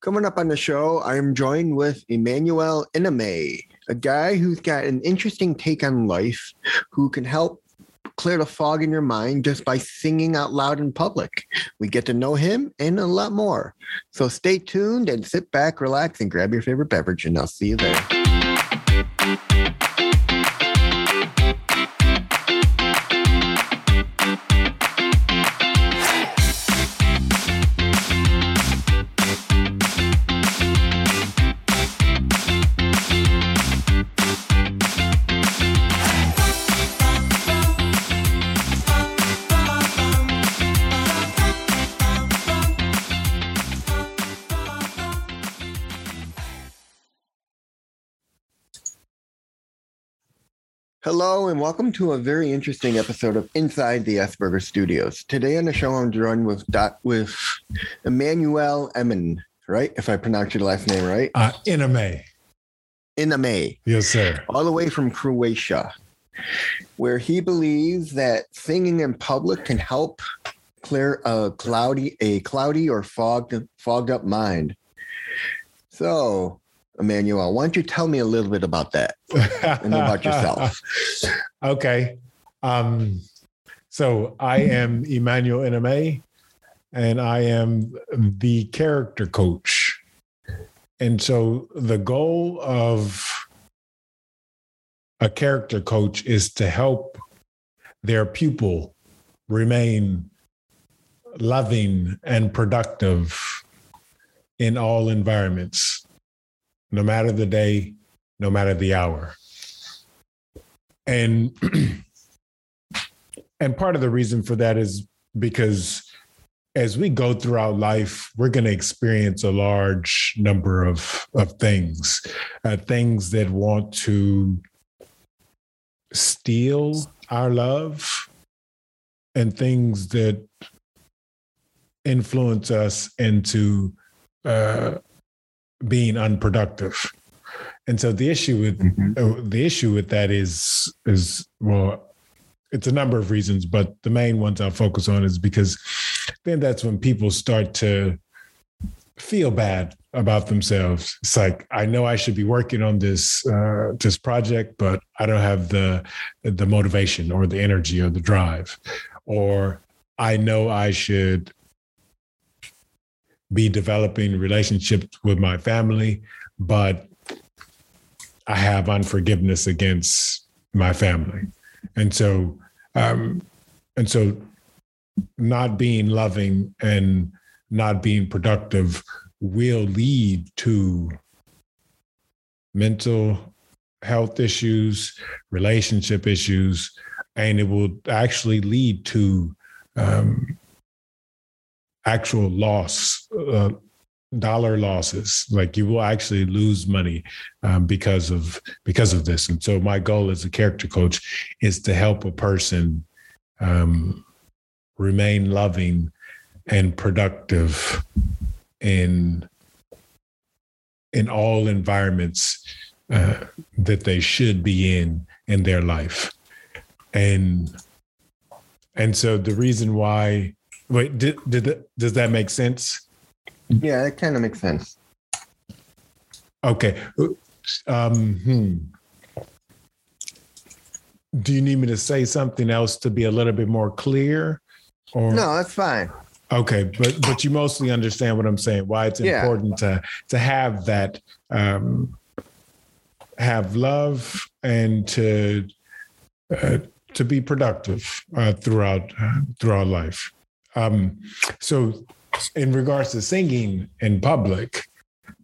Coming up on the show, I'm joined with Emmanuel Enime, a guy who's got an interesting take on life, who can help clear the fog in your mind just by singing out loud in public. We get to know him and a lot more. So stay tuned and sit back, relax, and grab your favorite beverage, and I'll see you there. Hello and welcome to a very interesting episode of Inside the Asperger Studios. Today on the show, I'm joined with Dot with Emmanuel Emin, right? If I pronounce your last name right, Uh, Enime. Enime, Yes, sir. all the way from Croatia, where he believes that singing in public can help clear a cloudy, a cloudy or fogged fogged up mind. So, Emmanuel, why don't you tell me a little bit about that and about yourself? okay. Um, so I am Emmanuel Enime, and I am the character coach. And so the goal of a character coach is to help their pupil remain loving and productive in all environments, no matter the day, no matter the hour. And and part of the reason for that is because as we go throughout life, we're going to experience a large number of of things, uh, things that want to steal our love, and things that influence us into uh, being unproductive. And so the issue with uh, the issue with that is is well, it's a number of reasons, but the main ones I'll focus on is because then that's when people start to feel bad about themselves. It's like I know I should be working on this uh, this project, but I don't have the the motivation or the energy or the drive, or I know I should be developing relationships with my family, but I have unforgiveness against my family, and so um, and so not being loving and not being productive will lead to mental health issues, relationship issues, and it will actually lead to um, actual loss, uh, dollar losses. Like you will actually lose money um, because of because of this. And so my goal as a character coach is to help a person um, remain loving and productive in in all environments uh, that they should be in in their life and and so the reason why wait did, did that, does that make sense Yeah, that kind of makes sense. okay um hmm. do you need me to say something else to be a little bit more clear or No, that's fine. Okay, but but you mostly understand what I'm saying. Why it's Yeah. important to to have that um, have love and to uh, to be productive uh, throughout uh, throughout life. Um, so, in regards to singing in public,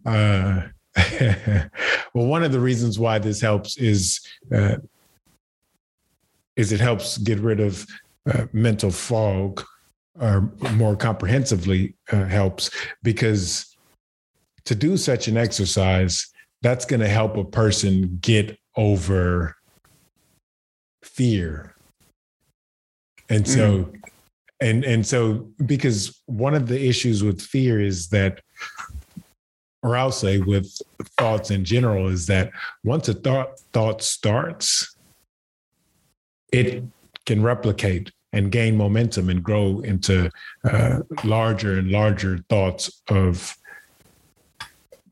uh, well, one of the reasons why this helps is uh, is it helps get rid of uh, mental fog or more comprehensively uh, helps because to do such an exercise that's going to help a person get over fear. And so and and so because one of the issues with fear is that or I'll say with thoughts in general is that once a thought thought starts it can replicate and gain momentum and grow into uh, larger and larger thoughts of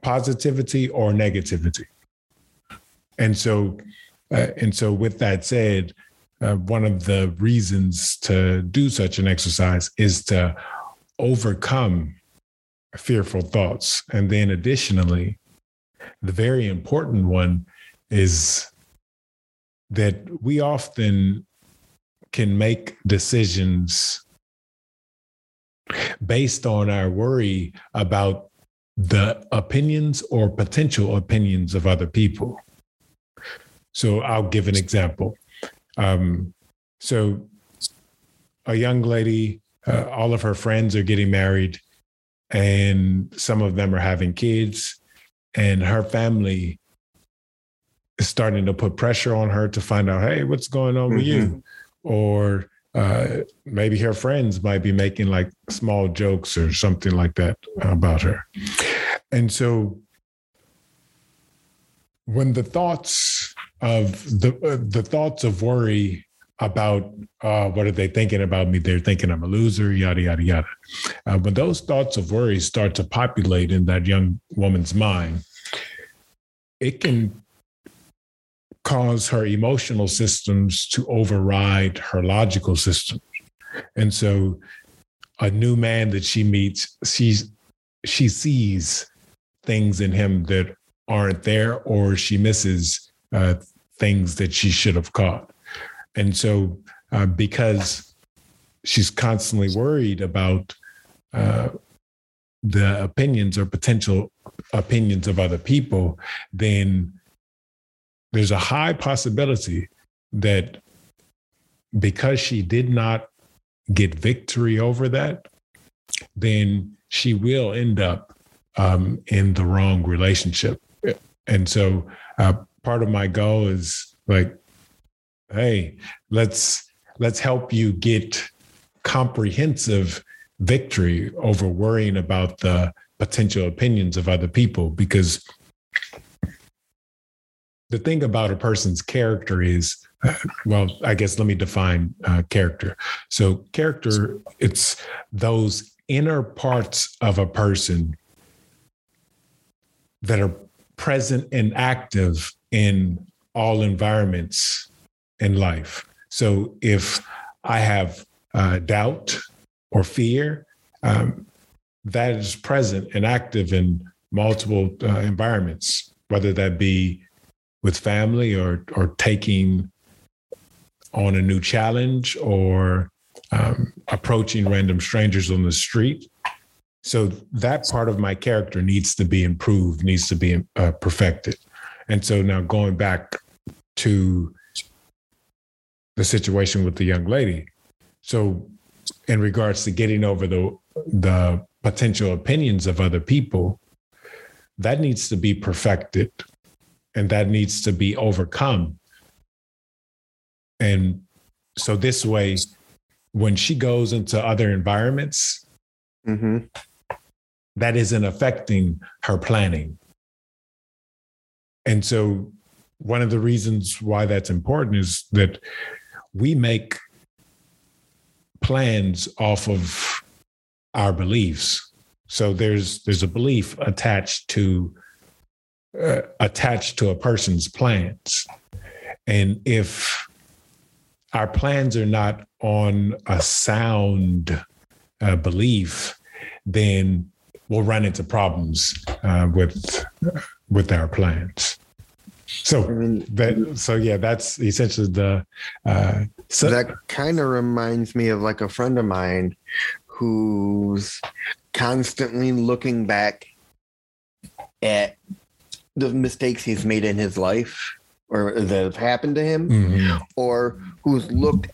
positivity or negativity. And so, uh, and so, with that said, uh, one of the reasons to do such an exercise is to overcome fearful thoughts. And then, additionally, the very important one is that we often can make decisions based on our worry about the opinions or potential opinions of other people. So I'll give an example. Um, so a young lady, uh, all of her friends are getting married, and some of them are having kids, and her family is starting to put pressure on her to find out, hey, what's going on mm-hmm. with you? Mm-hmm. Or uh, maybe her friends might be making like small jokes or something like that about her. And so when the thoughts of the uh, the thoughts of worry about uh, what are they thinking about me? They're thinking I'm a loser, yada yada yada. Uh, when those thoughts of worry start to populate in that young woman's mind, it can cause her emotional systems to override her logical systems. And so a new man that she meets, she's she sees things in him that aren't there, or she misses uh, things that she should have caught. And so, uh, because she's constantly worried about uh, the opinions or potential opinions of other people, then there's a high possibility that because she did not get victory over that, then she will end up um, in the wrong relationship. And so, uh, part of my goal is like, hey, let's let's help you get comprehensive victory over worrying about the potential opinions of other people. Because the thing about a person's character is uh, well i guess let me define uh, character. So character it's those inner parts of a person that are present and active in all environments in life so if i have uh, doubt or fear um, that is present and active in multiple uh, environments whether that be with family or or taking on a new challenge or um, approaching random strangers on the street. So that part of my character needs to be improved, needs to be uh, perfected. And so now going back to the situation with the young lady. So in regards to getting over the the potential opinions of other people, that needs to be perfected and that needs to be overcome. And so this way, when she goes into other environments, mm-hmm. that isn't affecting her planning. And so one of the reasons why that's important is that we make plans off of our beliefs. So there's there's a belief attached to uh, attached to a person's plans. And if our plans are not on a sound uh, belief, then we'll run into problems uh, with with our plans. So that so yeah, that's essentially the. Uh, so that kind of reminds me of like a friend of mine who's constantly looking back at the mistakes he's made in his life or that have happened to him, mm-hmm. or who's looked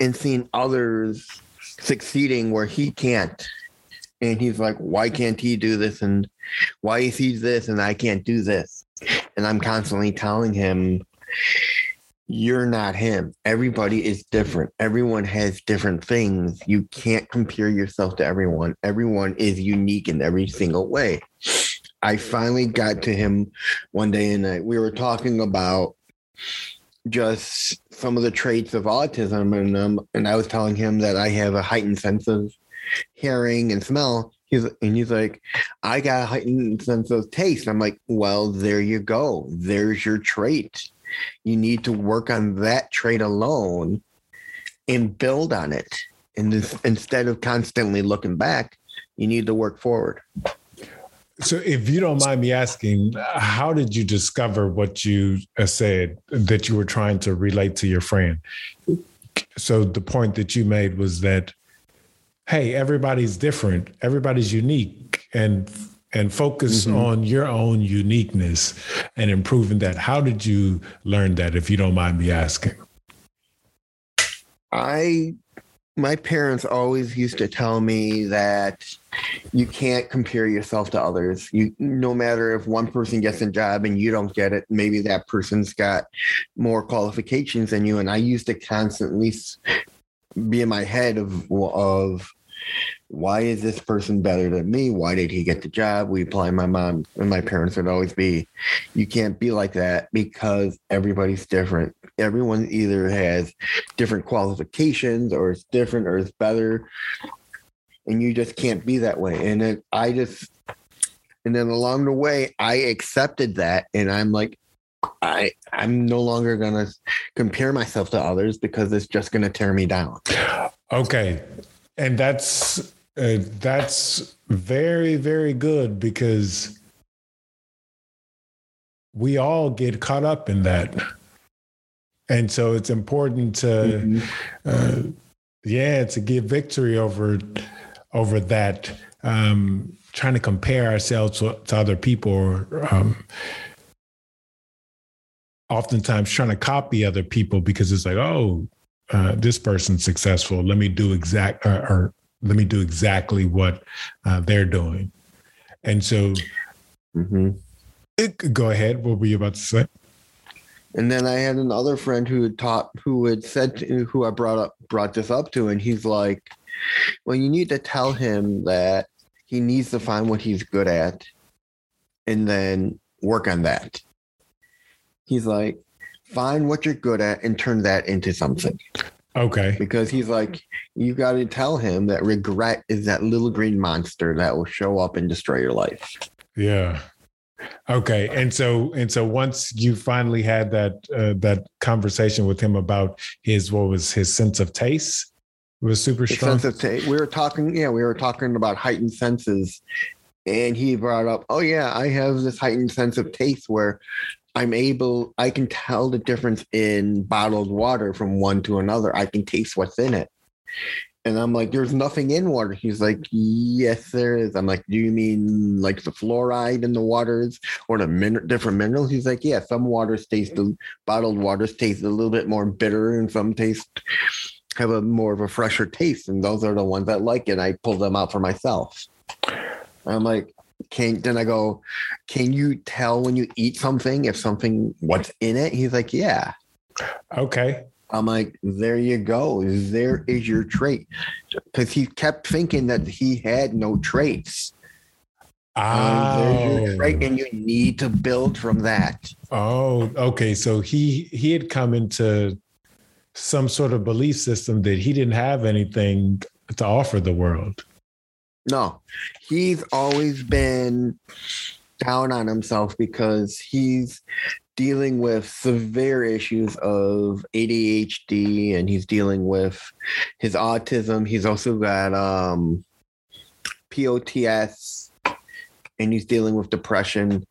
and seen others succeeding where he can't. And he's like, why can't he do this? And why is he this and I can't do this? And I'm constantly telling him, you're not him. Everybody is different. Everyone has different things. You can't compare yourself to everyone. Everyone is unique in every single way. I finally got to him one day and I, we were talking about just some of the traits of autism and um, and I was telling him that I have a heightened sense of hearing and smell. He's and he's like, I got a heightened sense of taste. I'm like, well, there you go. There's your trait. You need to work on that trait alone and build on it. And this, instead of constantly looking back, you need to work forward. So, if you don't mind me asking, how did you discover what you uh, said that you were trying to relate to your friend? So, the point that you made was that, hey, everybody's different, everybody's unique, and and focus mm-hmm. on your own uniqueness and improving that. How did you learn that, if you don't mind me asking? I my parents always used to tell me that you can't compare yourself to others. You no matter if one person gets a job and you don't get it, maybe that person's got more qualifications than you. And I used to constantly be in my head of of why is this person better than me? Why did he get the job? We apply my mom and my parents would always be, you can't be like that because everybody's different. Everyone either has different qualifications or it's different or it's better. And you just can't be that way. And then I just and then along the way I accepted that and I'm like, I I'm no longer gonna compare myself to others because it's just gonna tear me down. Okay. And that's uh, that's very, very good because we all get caught up in that. And so it's important to, mm-hmm. uh, yeah, to give victory over over that. Um, trying to compare ourselves to, to other people, or um, oftentimes trying to copy other people because it's like, oh, uh, this person's successful. Let me do exact or, or let me do exactly what uh, they're doing. And so, mm-hmm. it, go ahead. What were you about to say? And then I had another friend who had taught, who had said, to, who I brought up, brought this up to, and he's like, "Well, you need to tell him that he needs to find what he's good at, and then work on that." He's like, "Find what you're good at and turn that into something." Okay. Because he's like, you got to tell him that regret is that little green monster that will show up and destroy your life. Yeah. Okay. And so, and so once you finally had that, uh, that conversation with him about his, what was his sense of taste was super his strong. Sense of taste. We were talking, yeah, we were talking about heightened senses and he brought up, oh yeah, I have this heightened sense of taste where I'm able, I can tell the difference in bottled water from one to another. I can taste what's in it. And I'm like, there's nothing in water. He's like, yes, there is. I'm like, do you mean like the fluoride in the waters or the min- different minerals? He's like, yeah, some waters taste, the bottled waters taste a little bit more bitter and some taste have a more of a fresher taste. And those are the ones I like. And I pull them out for myself. I'm like, can then I go, can you tell when you eat something if something what's in it? He's like, yeah. Okay. I'm like, there you go. There is your trait. Because he kept thinking that he had no traits. Oh. trait, and you need to build from that. Oh, okay. So he he had come into some sort of belief system that he didn't have anything to offer the world. No, he's always been down on himself because he's dealing with severe issues of ADHD and he's dealing with his autism. He's also got um, POTS and he's dealing with depression.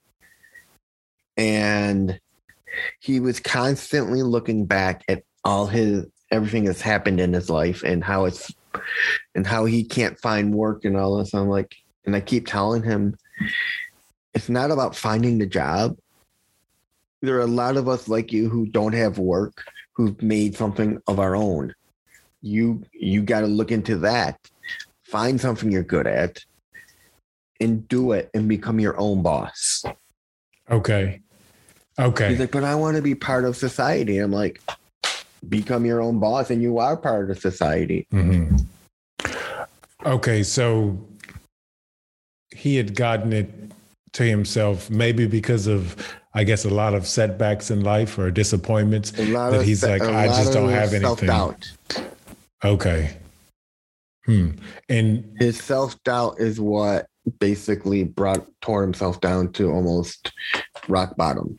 And he was constantly looking back at all his everything that's happened in his life and how it's and how he can't find work and all this. I'm like, and I keep telling him, it's not about finding the job. There are a lot of us like you who don't have work, who've made something of our own. You you got to look into that. Find something you're good at and do it and become your own boss. Okay. Okay. He's like, but I want to be part of society. I'm like, become your own boss and you are part of society. Mm-hmm. Okay, so he had gotten it to himself, maybe because of, I guess, a lot of setbacks in life or disappointments. That he's like, I just don't have anything. Self-doubt. Okay. Hmm. And his self doubt is what basically brought tore himself down to almost rock bottom.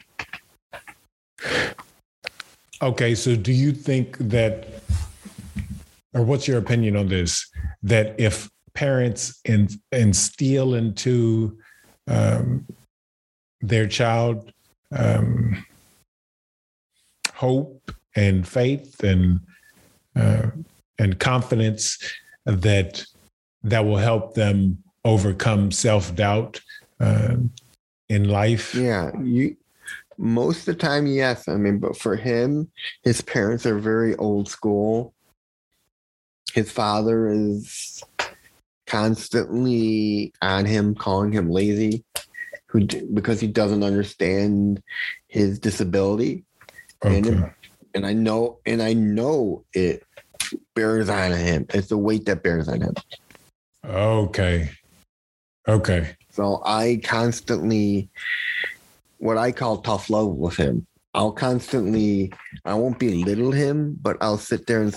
Okay, so do you think that, or what's your opinion on this? That if parents in, instill into um, their child um, hope and faith and uh, and confidence that that will help them overcome self doubt uh, in life. Yeah, you most of the time, yes. I mean, but for him, his parents are very old school. His father is constantly on him, calling him lazy, who because he doesn't understand his disability. Okay. And, and I know, and I know it bears on him. It's the weight that bears on him. Okay. Okay. So I constantly, what I call tough love with him. I'll constantly, I won't belittle him, but I'll sit there and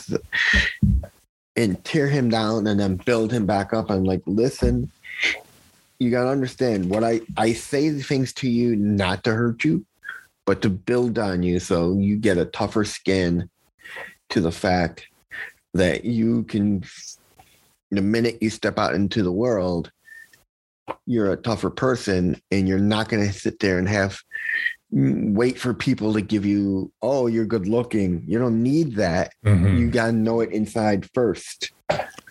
and tear him down and then build him back up. I'm like, listen, you gotta understand what I I say things to you not to hurt you, but to build on you so you get a tougher skin to the fact that you can the minute you step out into the world you're a tougher person and you're not going to sit there and have wait for people to give you oh you're good looking you don't need that mm-hmm. you got to know it inside first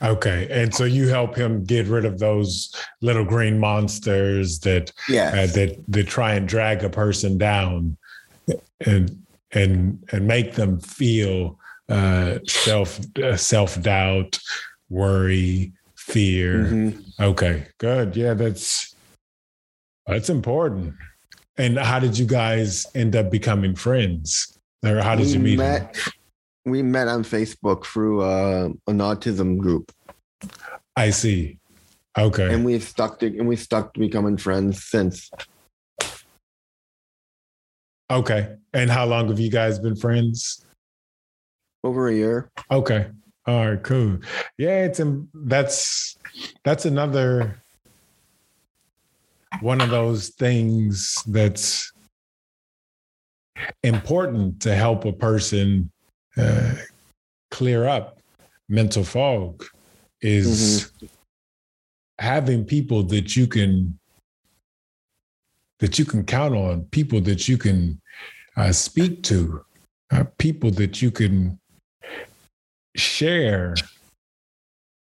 okay and so you help him get rid of those little green monsters that yeah uh, that that try and drag a person down and and and make them feel uh, self uh, self doubt, worry, fear. Mm-hmm. Okay, good. Yeah, that's that's important. And how did you guys end up becoming friends? Or how did we you meet? Met, we met on Facebook through uh, an autism group. I see. Okay. And we've stuck to and we stuck to becoming friends since. Okay. And how long have you guys been friends? over a year. Okay. All right, cool. Yeah, it's that's that's another one of those things that's important to help a person uh, clear up mental fog is mm-hmm. having people that you can that you can count on people that you can uh, speak to uh, people that you can share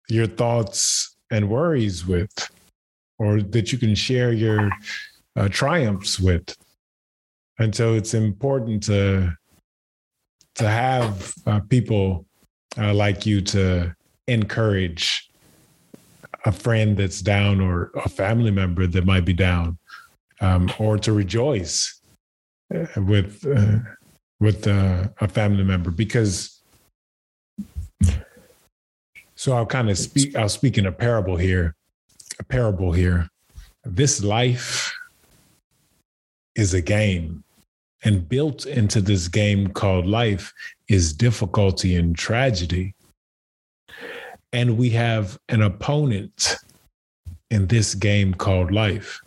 your thoughts and worries with, or that you can share your uh, triumphs with. And so it's important to to have uh, people uh, like you to encourage a friend that's down or a family member that might be down, um, or to rejoice uh, with uh, with uh, a family member because so I'll kind of speak, I'll speak in a parable here, a parable here. This life is a game. And built into this game called life is difficulty and tragedy. And we have an opponent in this game called life.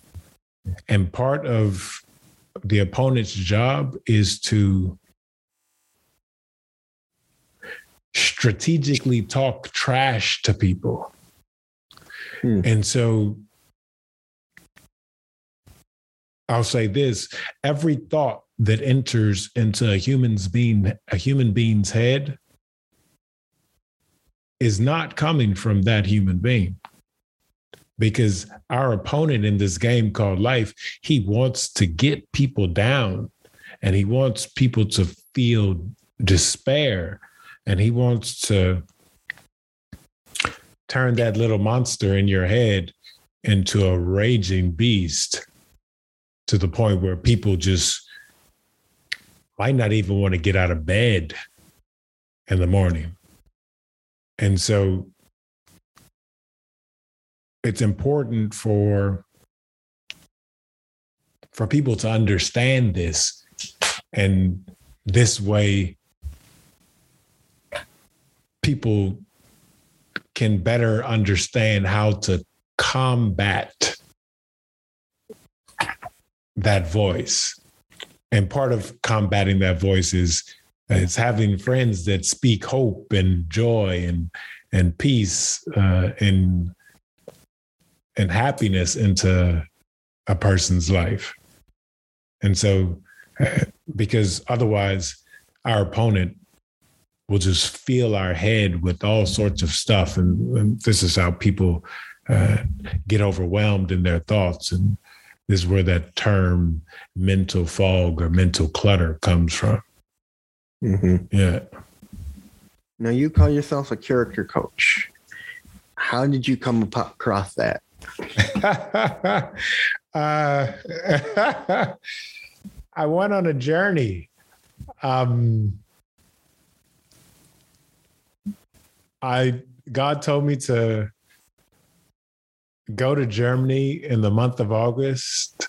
And part of the opponent's job is to strategically talk trash to people. Hmm. And so I'll say this every thought that enters into a human's being a human being's head is not coming from that human being because our opponent in this game called life he wants to get people down and he wants people to feel despair and he wants to turn that little monster in your head into a raging beast to the point where people just might not even want to get out of bed in the morning. And so it's important for for people to understand this and this way people can better understand how to combat that voice. And part of combating that voice is is having friends that speak hope and joy and and peace uh, and and happiness into a person's life. And so, uh, because otherwise, our opponent will just fill our head with all sorts of stuff, and, and this is how people uh, get overwhelmed in their thoughts and this is where that term mental fog or mental clutter comes from. Mm-hmm. Yeah. Now, you call yourself a character coach. How did you come across that? uh, I went on a journey. Um, I God told me to go to Germany in the month of August.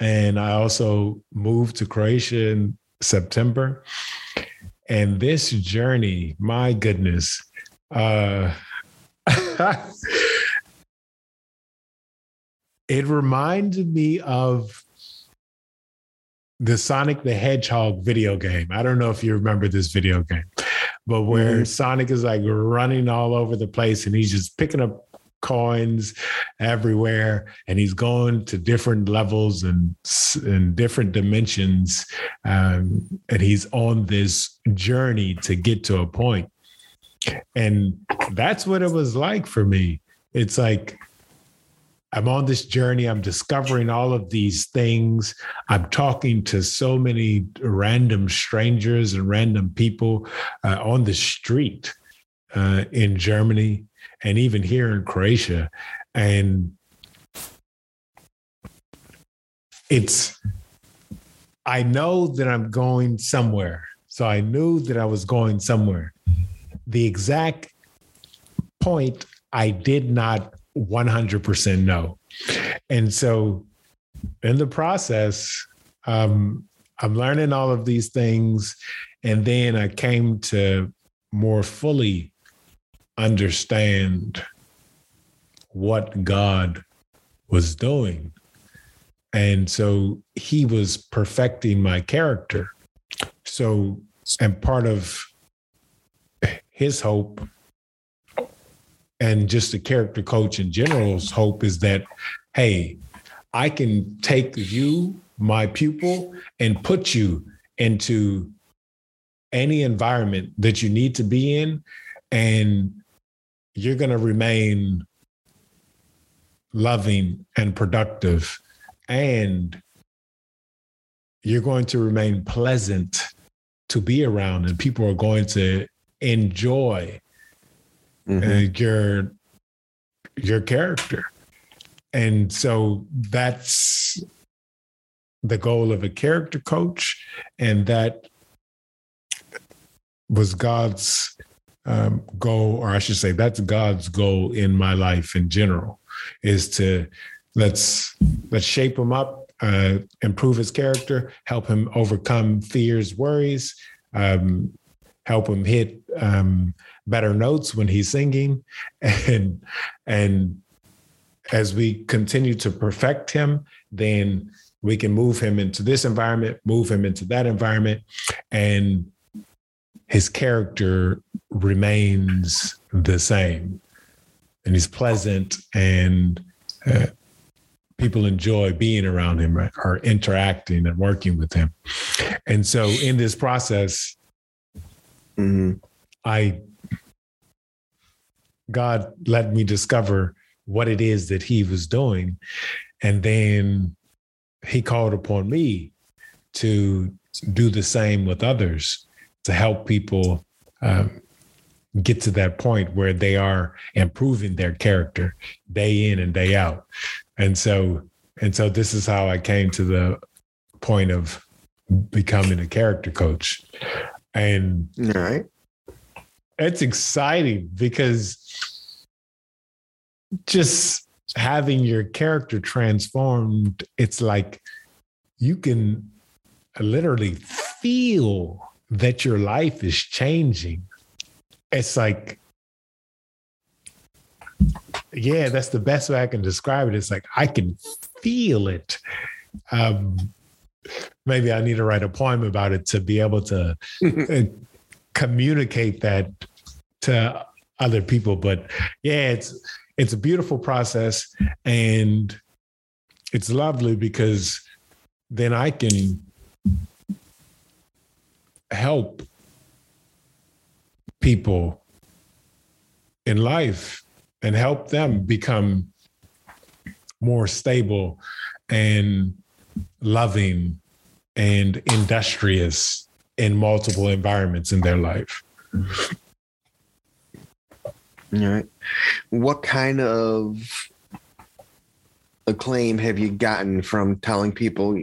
And I also moved to Croatia in September. And this journey, my goodness, uh, it reminded me of the Sonic the Hedgehog video game. I don't know if you remember this video game, but where mm-hmm. Sonic is like running all over the place and he's just picking up coins everywhere and he's going to different levels and, and different dimensions um, and he's on this journey to get to a point and that's what it was like for me it's like I'm on this journey. I'm discovering all of these things. I'm talking to so many random strangers and random people uh, on the street uh, in Germany and even here in Croatia. And it's, I know that I'm going somewhere. So I knew that I was going somewhere. The exact point I did not 100% know. And so in the process, um, I'm learning all of these things. And then I came to more fully understand what God was doing. And so he was perfecting my character. So, and part of his hope and just the character coach in general's hope is that, hey, I can take you, my pupil, and put you into any environment that you need to be in. And you're going to remain loving and productive and you're going to remain pleasant to be around and people are going to enjoy mm-hmm. uh, your your character and so that's the goal of a character coach and that was god's um, goal, or I should say, that's God's goal in my life in general, is to let's let's shape him up, uh, improve his character, help him overcome fears, worries, um, help him hit um, better notes when he's singing, and and as we continue to perfect him, then we can move him into this environment, move him into that environment, and his character remains the same. And he's pleasant and uh, people enjoy being around him right, or interacting and working with him. And so in this process mm-hmm. i god let me discover what it is that he was doing and then he called upon me to do the same with others to help people um, get to that point where they are improving their character day in and day out. And so, and so this is how I came to the point of becoming a character coach. And All right. It's exciting because just having your character transformed, it's like you can literally feel that your life is changing. It's like yeah, that's the best way I can describe it. It's like I can feel it. Um, maybe I need to write a poem about it to be able to communicate that to other people. But yeah, it's it's a beautiful process and it's lovely because then I can help people in life and help them become more stable and loving and industrious in multiple environments in their life. All right. What kind of acclaim have you gotten from telling people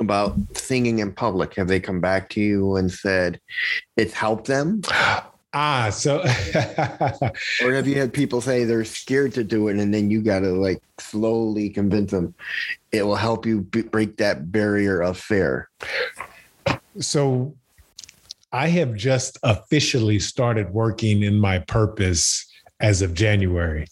about singing in public? Have they come back to you and said it's helped them? Ah, so or have you had people say they're scared to do it and then you got to like slowly convince them it will help you b- break that barrier of fear? So I have just officially started working in my purpose as of January.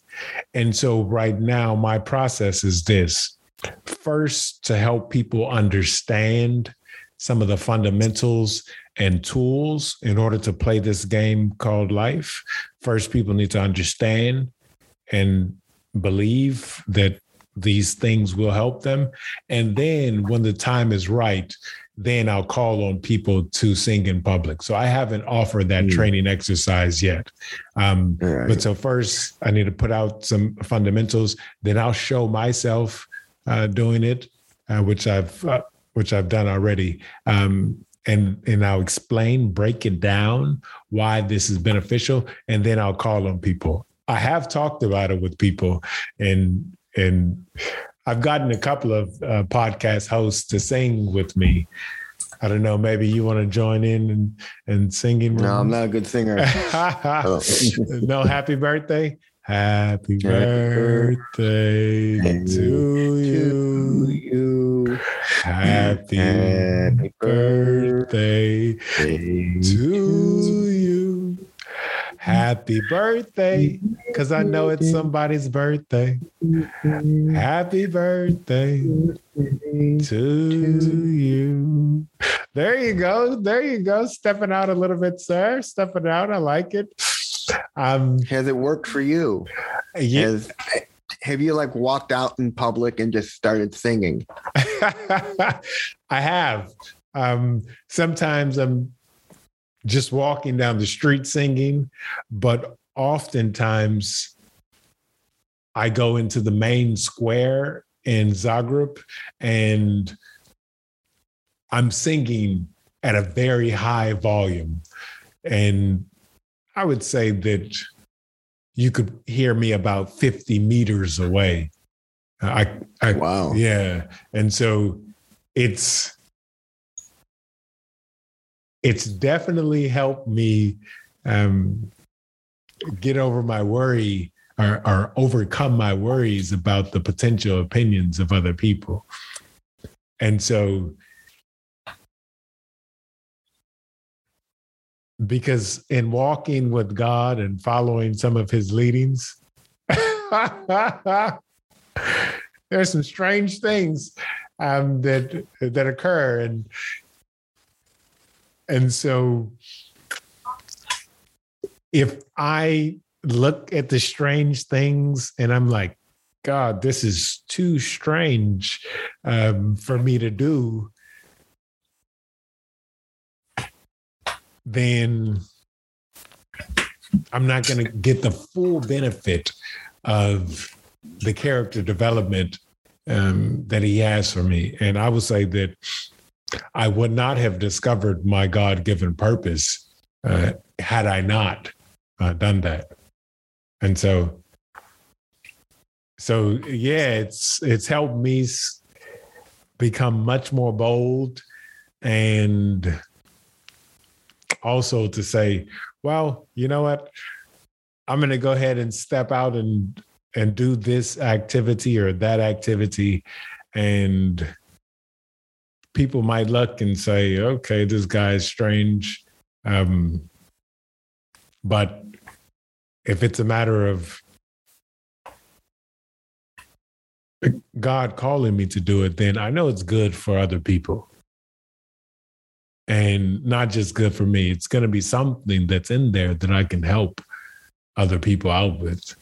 And so right now, my process is this first, to help people understand some of the fundamentals and tools in order to play this game called life. First, people need to understand and believe that these things will help them. And then when the time is right, then I'll call on people to sing in public. So I haven't offered that mm. training exercise yet. Um, right. But so first, I need to put out some fundamentals. Then I'll show myself uh, doing it, uh, which I've uh, which I've done already. Um, and and I'll explain, break it down why this is beneficial, and then I'll call on people. I have talked about it with people, and and I've gotten a couple of uh, podcast hosts to sing with me. I don't know. Maybe you want to join in and, and singing. No, I'm not a good singer. oh. no, happy birthday. Happy, birthday to, you. you. Happy, happy birthday, birthday to you. Happy birthday, because I know it's somebody's birthday. Happy birthday to you. There you go. There you go. Stepping out a little bit, sir. Stepping out. I like it. Um, Has it worked for you? Yeah. Has, have you like walked out in public and just started singing? I have. Um, sometimes I'm just walking down the street singing, but oftentimes I go into the main square in Zagreb and I'm singing at a very high volume. And I would say that you could hear me about 50 meters away. I, I wow. Yeah. And so it's it's definitely helped me um, get over my worry or, or overcome my worries about the potential opinions of other people. And so, because in walking with God and following some of his leadings, there's some strange things um, that that occur, and and so if I look at the strange things and I'm like, God, this is too strange um, for me to do, then I'm not going to get the full benefit of the character development um, that he has for me. And I would say that I would not have discovered my God given purpose uh, had I not uh, done that. And so, so yeah, it's it's helped me become much more bold, and also to say, well, you know what, I'm going to go ahead and step out and and do this activity or that activity, and people might look and say, okay, this guy is strange. Um, but if it's a matter of God calling me to do it, then I know it's good for other people. And not just good for me, it's going to be something that's in there that I can help other people out with.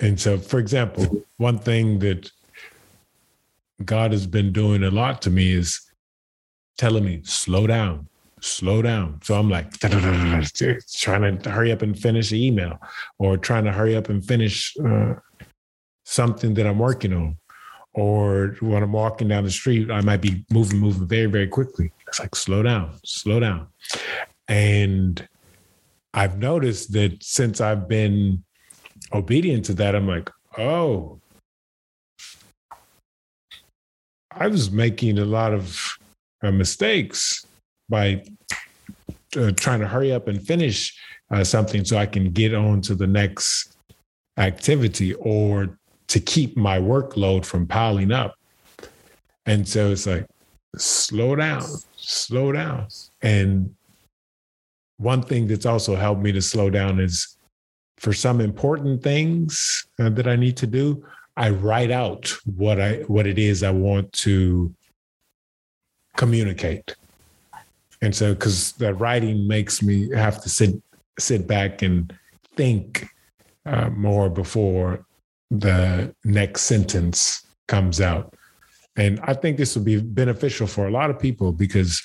And so, for example, one thing that God has been doing a lot to me is telling me, slow down, slow down. So I'm like trying to hurry up and finish the email or trying to hurry up and finish uh, something that I'm working on. Or when I'm walking down the street, I might be moving, moving very, very quickly. It's like, slow down, slow down. And I've noticed that since I've been obedient to that, I'm like, oh, I was making a lot of uh, mistakes by uh, trying to hurry up and finish uh, something so I can get on to the next activity or to keep my workload from piling up. And so it's like, slow down, slow down. And one thing that's also helped me to slow down is for some important things uh, that I need to do, I write out what I what it is I want to communicate. And so cuz that writing makes me have to sit sit back and think uh, more before the next sentence comes out. And I think this will be beneficial for a lot of people because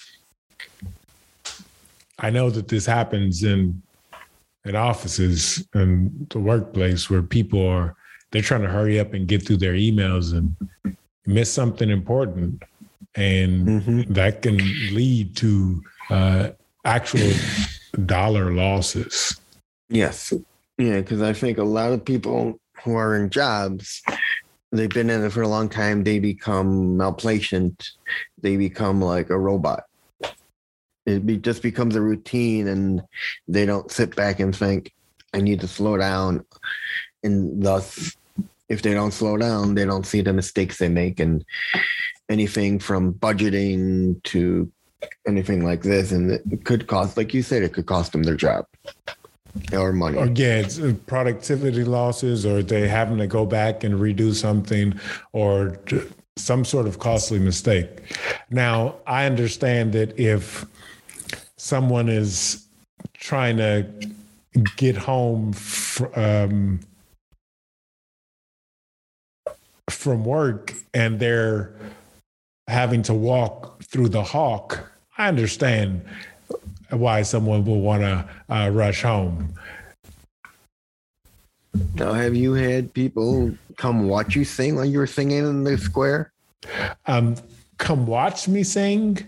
I know that this happens in in offices and the workplace where people are they're trying to hurry up and get through their emails and miss something important. And mm-hmm. that can lead to uh, actual dollar losses. Yes. Yeah because i think a lot of people who are in jobs they've been in it for a long time they become malplacent. They become like a robot. It be, just becomes a routine and they don't sit back and think i need to slow down. And thus if they don't slow down they don't see the mistakes they make. And anything from budgeting to anything like this and it could cost like you said it could cost them their job or money. Or yeah it's productivity losses or they having to go back and redo something or some sort of costly mistake. Now i understand that if someone is trying to get home um, from work and they're having to walk through the hawk, I understand why someone will want to uh, rush home. Now, have you had people come watch you sing while you were singing in the square? Um, come watch me sing?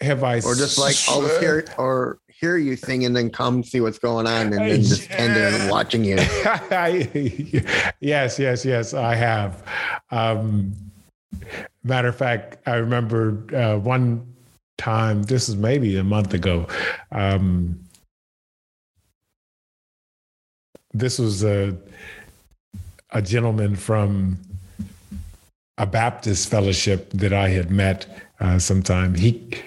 have I or just like I'll hear or hear you sing and then come see what's going on and then just stand there and watching you. yes, yes, yes, I have. Um, matter of fact, I remember uh, one time. This is maybe a month ago. Um, this was a a gentleman from a Baptist fellowship that I had met uh, sometime. He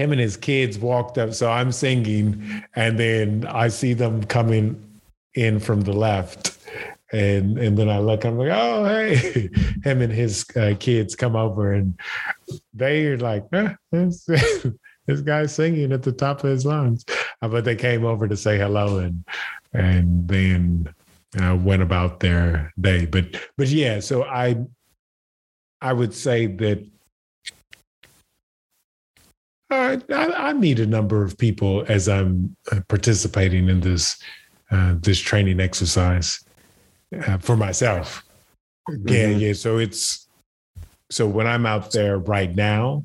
him and his kids walked up. So I'm singing, and then I see them coming in from the left. And and then I look, I'm like, oh hey, him and his uh, kids come over, and they're like, eh, this, this guy's singing at the top of his lungs. Uh, but they came over to say hello, and and then uh, went about their day. But but yeah, so I I would say that I, I, meet a number of people as I'm uh, participating in this uh, this training exercise uh, for myself. Mm-hmm. Yeah, yeah. So it's so when I'm out there right now,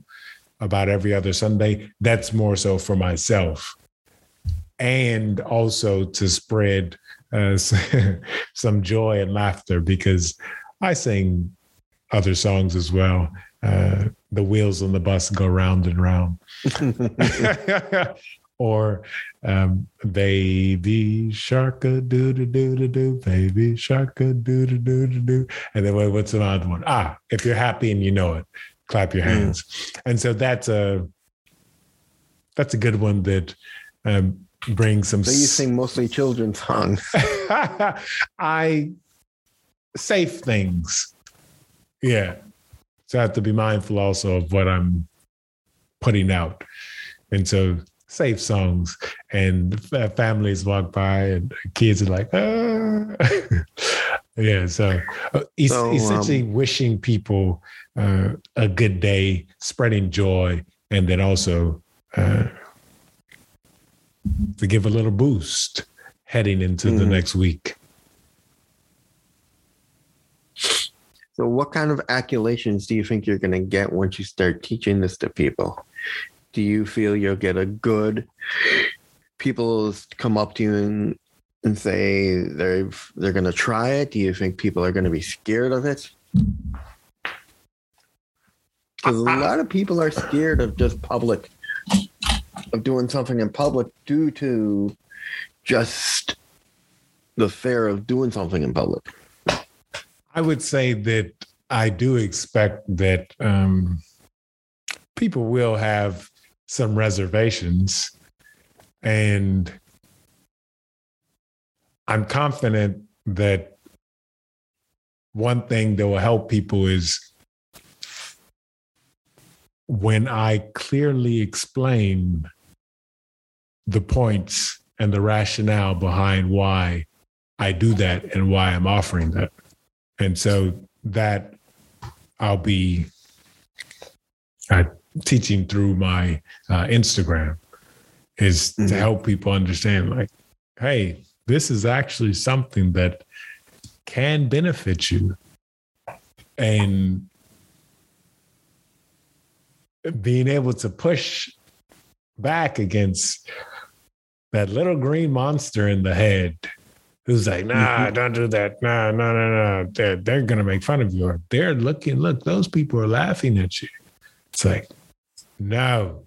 about every other Sunday, that's more so for myself, and also to spread uh, some joy and laughter because I sing other songs as well. Uh, the wheels on the bus go round and round. or um, baby shark a doo doo doo doo doo, baby shark a doo doo doo doo doo. And then what's another one? Ah, if you're happy and you know it, clap your hands. Mm. And so that's a that's a good one that um, brings some. So you sing mostly children's songs. I safe things Yeah. So I have to be mindful also of what I'm putting out. And so safe songs and families walk by and kids are like, ah. yeah. So, uh, so essentially um, wishing people uh, a good day, spreading joy, and then also uh, to give a little boost heading into mm. the next week. So, what kind of accolations do you think you're going to get once you start teaching this to people? Do you feel you'll get a good people come up to you and, and say they're they're going to try it? Do you think people are going to be scared of it? Because a lot of people are scared of just public, of doing something in public due to just the fear of doing something in public. I would say that I do expect that um, people will have some reservations. And I'm confident that one thing that will help people is when I clearly explain the points and the rationale behind why I do that and why I'm offering that. And so that I'll be uh, teaching through my uh, Instagram is mm-hmm. to help people understand like, hey, this is actually something that can benefit you. And being able to push back against that little green monster in the head who's like, nah, don't do that. Nah, no, no, no. They're, they're going to make fun of you. Or they're looking, look, those people are laughing at you. It's like, no,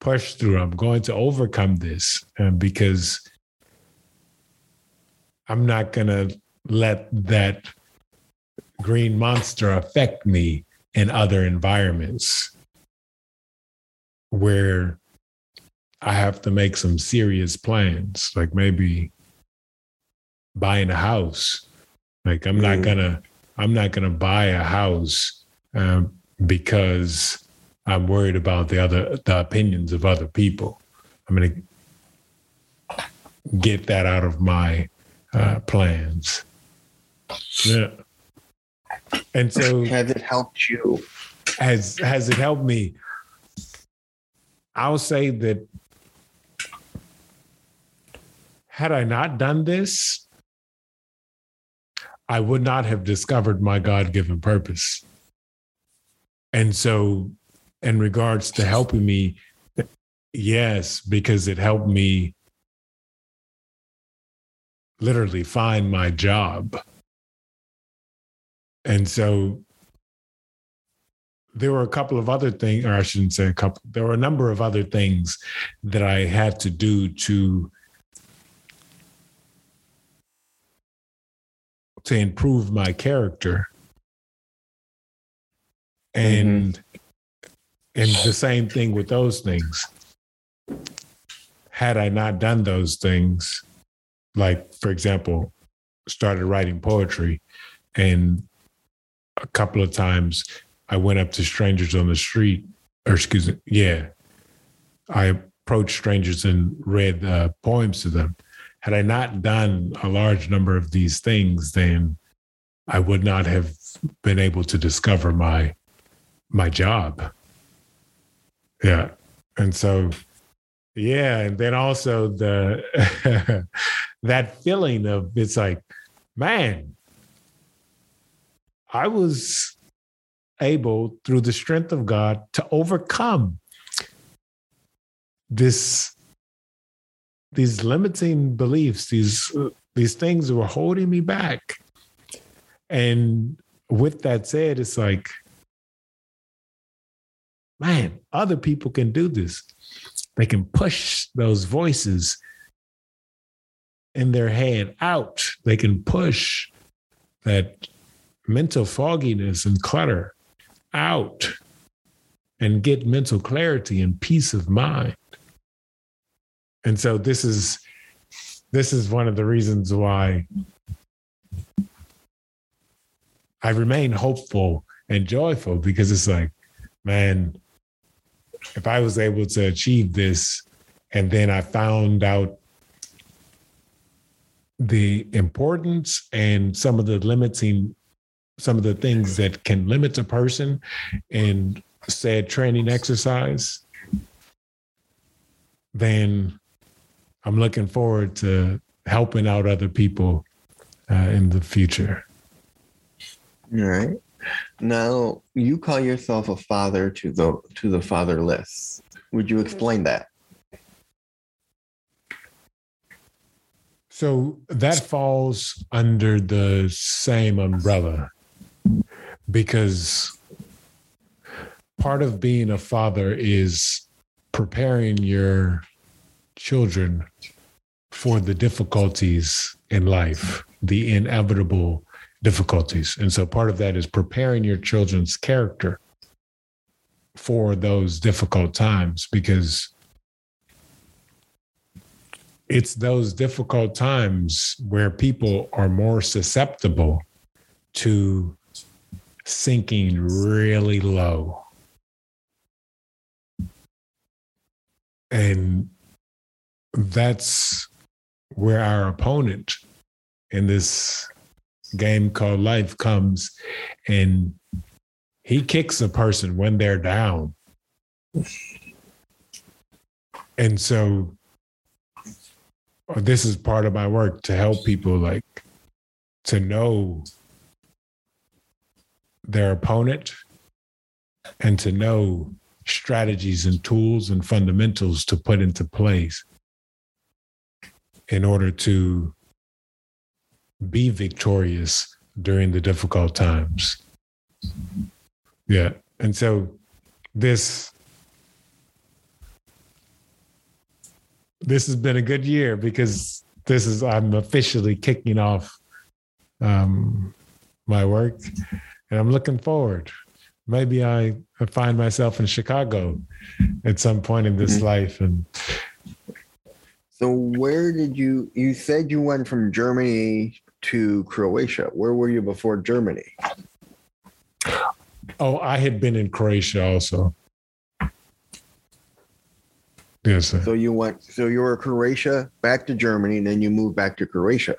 push through. I'm going to overcome this uh, because I'm not going to let that green monster affect me in other environments where I have to make some serious plans, like maybe buying a house. Like I'm mm. not gonna I'm not gonna buy a house um, because I'm worried about the other the opinions of other people. I'm gonna get that out of my uh, plans. Yeah. And so has it helped you? Has has it helped me? I'll say that had I not done this, I would not have discovered my God given purpose. And so, in regards to helping me, yes, because it helped me literally find my job. And so, there were a couple of other things, or I shouldn't say a couple, there were a number of other things that I had to do to to improve my character. And mm-hmm. and the same thing with those things. Had I not done those things, like for example, started writing poetry and a couple of times I went up to strangers on the street, or excuse me, yeah. I approached strangers and read uh, poems to them had I not done a large number of these things, then I would not have been able to discover my my job. Yeah. And so yeah, and then also the that feeling of it's like, man, I was able through the strength of God to overcome this these limiting beliefs, these these things were holding me back. And with that said, it's like, man, other people can do this. They can push those voices in their head out. They can push that mental fogginess and clutter out and get mental clarity and peace of mind. And so this is this is one of the reasons why I remain hopeful and joyful because it's like, man, if I was able to achieve this and then I found out the importance and some of the limiting some of the things that can limit a person in said training exercise then i'm looking forward to helping out other people uh, in the future All right. Now you call yourself a father to the to the fatherless. Would you explain that? So that falls under the same umbrella because part of being a father is preparing your children for the difficulties in life, the inevitable difficulties. And so part of that is preparing your children's character for those difficult times because it's those difficult times where people are more susceptible to sinking really low. And that's where our opponent in this game called life comes and he kicks a person when they're down. And so uh, this is part of my work to help people like to know their opponent and to know strategies and tools and fundamentals to put into place in order to be victorious during the difficult times. Yeah. And so this this has been a good year because this is I'm officially kicking off um, my work, and I'm looking forward. Maybe I find myself in Chicago at some point in this Mhm. life, and So where did you you said you went from Germany to Croatia. Where were you before Germany? oh, I had been in Croatia also. Yes, sir. So you went so you were Croatia back to Germany and then you moved back to Croatia.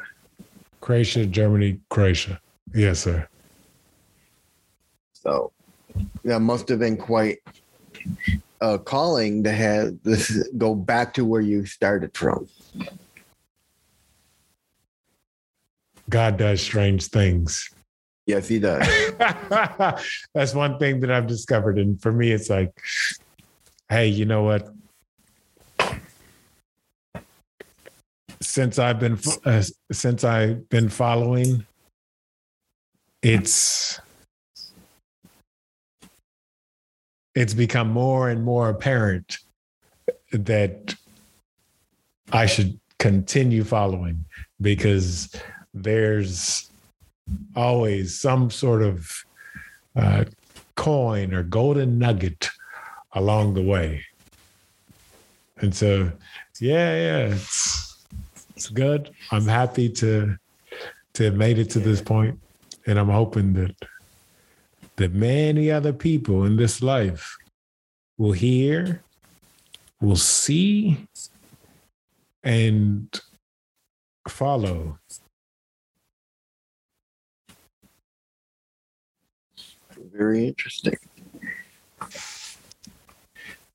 Croatia, Germany, Croatia. Yes, sir. So that must have been quite a calling to have this go back to where you started from. God does strange things. Yes, he does. That's one thing that I've discovered. And for me, it's like, hey, you know what? Since I've been uh, since I've been following, it's it's become more and more apparent that I should continue following because there's always some sort of uh, coin or golden nugget along the way. And so, yeah, yeah, it's it's good. I'm happy to to have made it to this point, and I'm hoping that that many other people in this life will hear, will see, and follow Very interesting.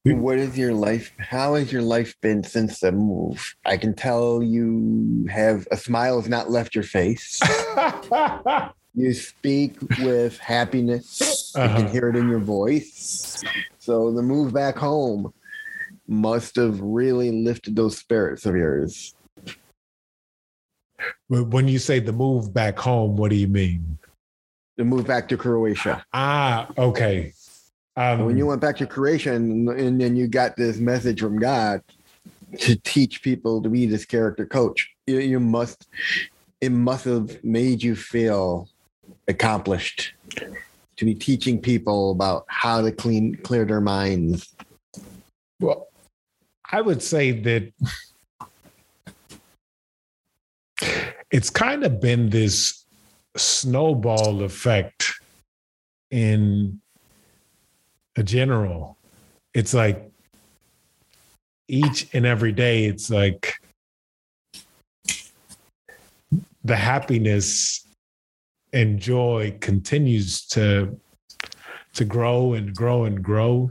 What is your life? How has your life been since the move? I can tell you have a smile has not left your face. You speak with happiness. I can Uh-huh. hear it in your voice. So the move back home must have really lifted those spirits of yours. But when you say the move back home, what do you mean? The move back to Croatia. Ah, okay. Um, when you went back to Croatia and, and then you got this message from God to teach people to be this character coach, you, you must, it must have made you feel accomplished to be teaching people about how to clean, clear their minds. well, I would say that it's kind of been this snowball effect in a general. It's like each and every day, it's like the happiness and joy continues to to grow and grow and grow.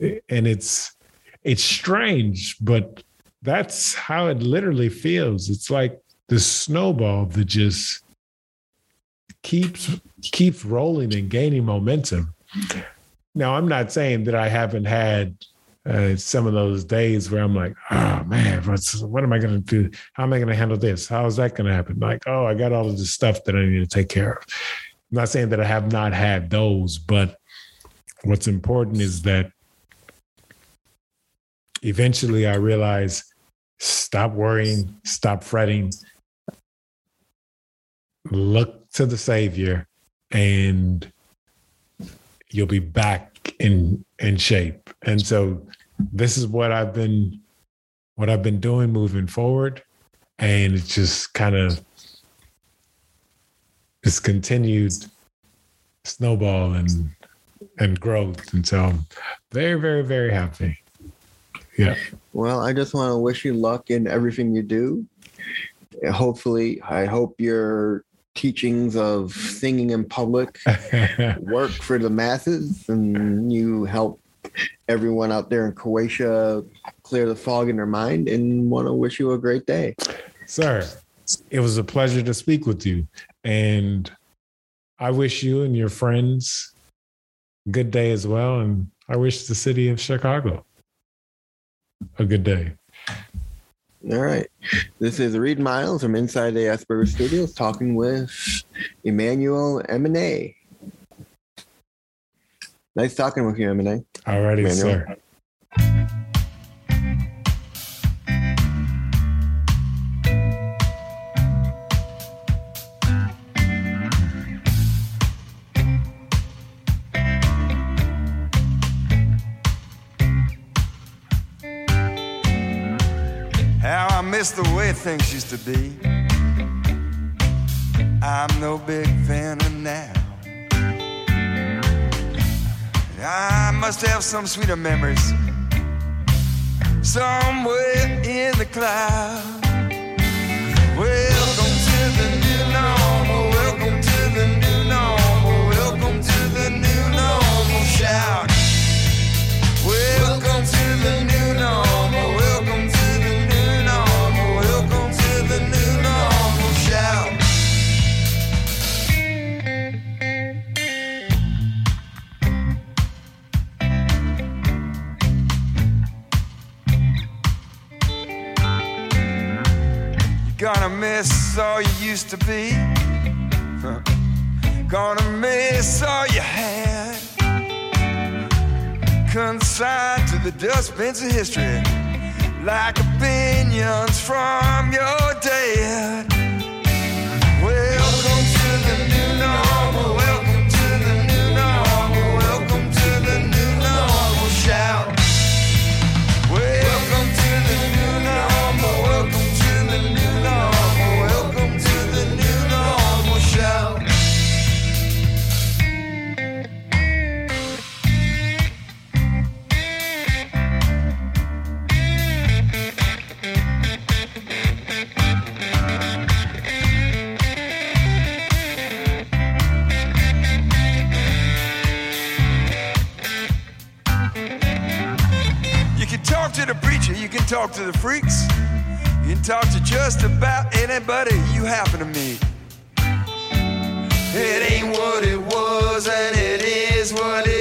And it's it's strange but that's how it literally feels. It's like the snowball that just keeps keeps rolling and gaining momentum. Now i'm not saying that i haven't had uh, some of those days where I'm like, oh man, what am I going to do? How am I going to handle this? How is that going to happen? Like, oh, I got all of this stuff that I need to take care of. I'm not saying that I have not had those, but what's important is that eventually I realize stop worrying, stop fretting, look to the Savior, and you'll be back in in shape. And so this is what I've been what I've been doing moving forward. And it's just kind of it's continued snowball and and growth. And so I'm very, very, very happy. Yeah. Well, I just want to wish you luck in everything you do. Hopefully, I hope your teachings of singing in public work for the masses and you help everyone out there in Croatia clear the fog in their mind and want to wish you a great day. Sir, it was a pleasure to speak with you. And I wish you and your friends good day as well. And I wish the city of Chicago a good day. All right. This is Reed Miles from inside the Asperger Studios talking with Emmanuel Enime. Nice talking with you, Enime. All righty, sir. The way things used to be. I'm no big fan of now. I must have some sweeter memories somewhere in the cloud. Welcome to the new normal. Welcome to the new normal. Welcome to the new normal. Shout. Welcome to the new normal. Gonna miss all you used to be. Gonna miss all you had. Consigned to the dustbins of history, like opinions from your dad. Talk to the freaks, you can talk to just about anybody you happen to meet. It ain't what it was, and it is what it